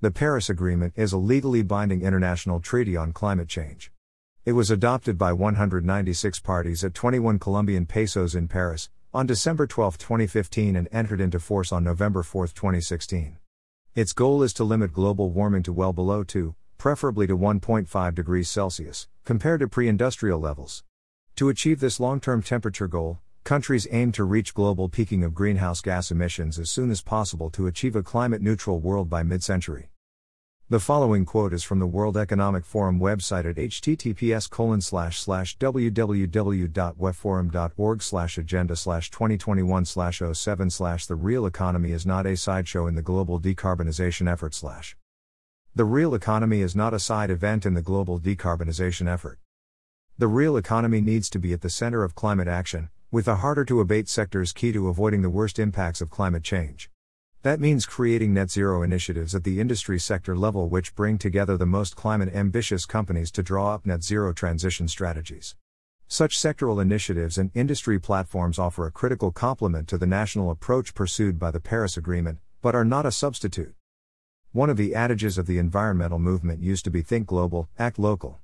The Paris Agreement is a legally binding international treaty on climate change. It was adopted by 196 parties at 21 Colombian pesos in Paris on December 12, 2015 and entered into force on November 4, 2016. Its goal is to limit global warming to well below 2, preferably to 1.5 degrees Celsius, compared to pre industrial levels. To achieve this long term temperature goal, Countries aim to reach global peaking of greenhouse gas emissions as soon as possible to achieve a climate neutral world by mid century. The following quote is from the World Economic Forum website at https www.wefforum.org agenda 2021 07 The real economy is not a sideshow in the global decarbonization effort The real economy is not a side event in the global decarbonization effort. The real economy needs to be at the center of climate action, with the harder to abate sectors key to avoiding the worst impacts of climate change. That means creating net zero initiatives at the industry sector level which bring together the most climate ambitious companies to draw up net zero transition strategies. Such sectoral initiatives and industry platforms offer a critical complement to the national approach pursued by the Paris Agreement, but are not a substitute. One of the adages of the environmental movement used to be think global, act local.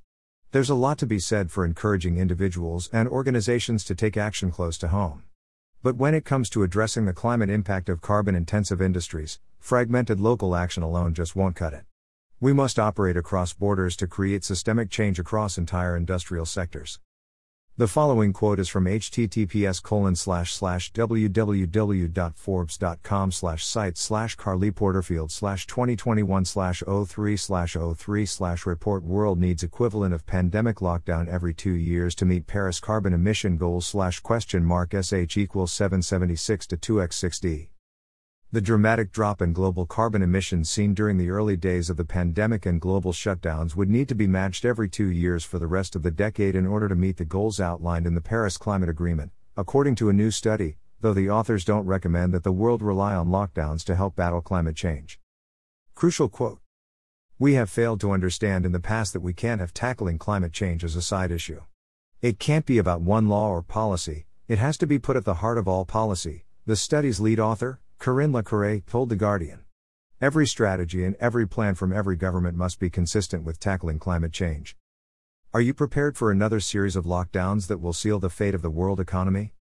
There's a lot to be said for encouraging individuals and organizations to take action close to home. But when it comes to addressing the climate impact of carbon intensive industries, fragmented local action alone just won't cut it. We must operate across borders to create systemic change across entire industrial sectors. The following quote is from https colon slash slash www.forbes.com slash site slash Carly Porterfield slash 2021 slash 03 slash 03 slash report world needs equivalent of pandemic lockdown every two years to meet Paris carbon emission goals slash question mark sh equals 776 to 2x6d. The dramatic drop in global carbon emissions seen during the early days of the pandemic and global shutdowns would need to be matched every two years for the rest of the decade in order to meet the goals outlined in the Paris Climate Agreement, according to a new study, though the authors don't recommend that the world rely on lockdowns to help battle climate change. Crucial quote We have failed to understand in the past that we can't have tackling climate change as a side issue. It can't be about one law or policy, it has to be put at the heart of all policy, the study's lead author, Corinne Le Quéré told The Guardian. Every strategy and every plan from every government must be consistent with tackling climate change. Are you prepared for another series of lockdowns that will seal the fate of the world economy?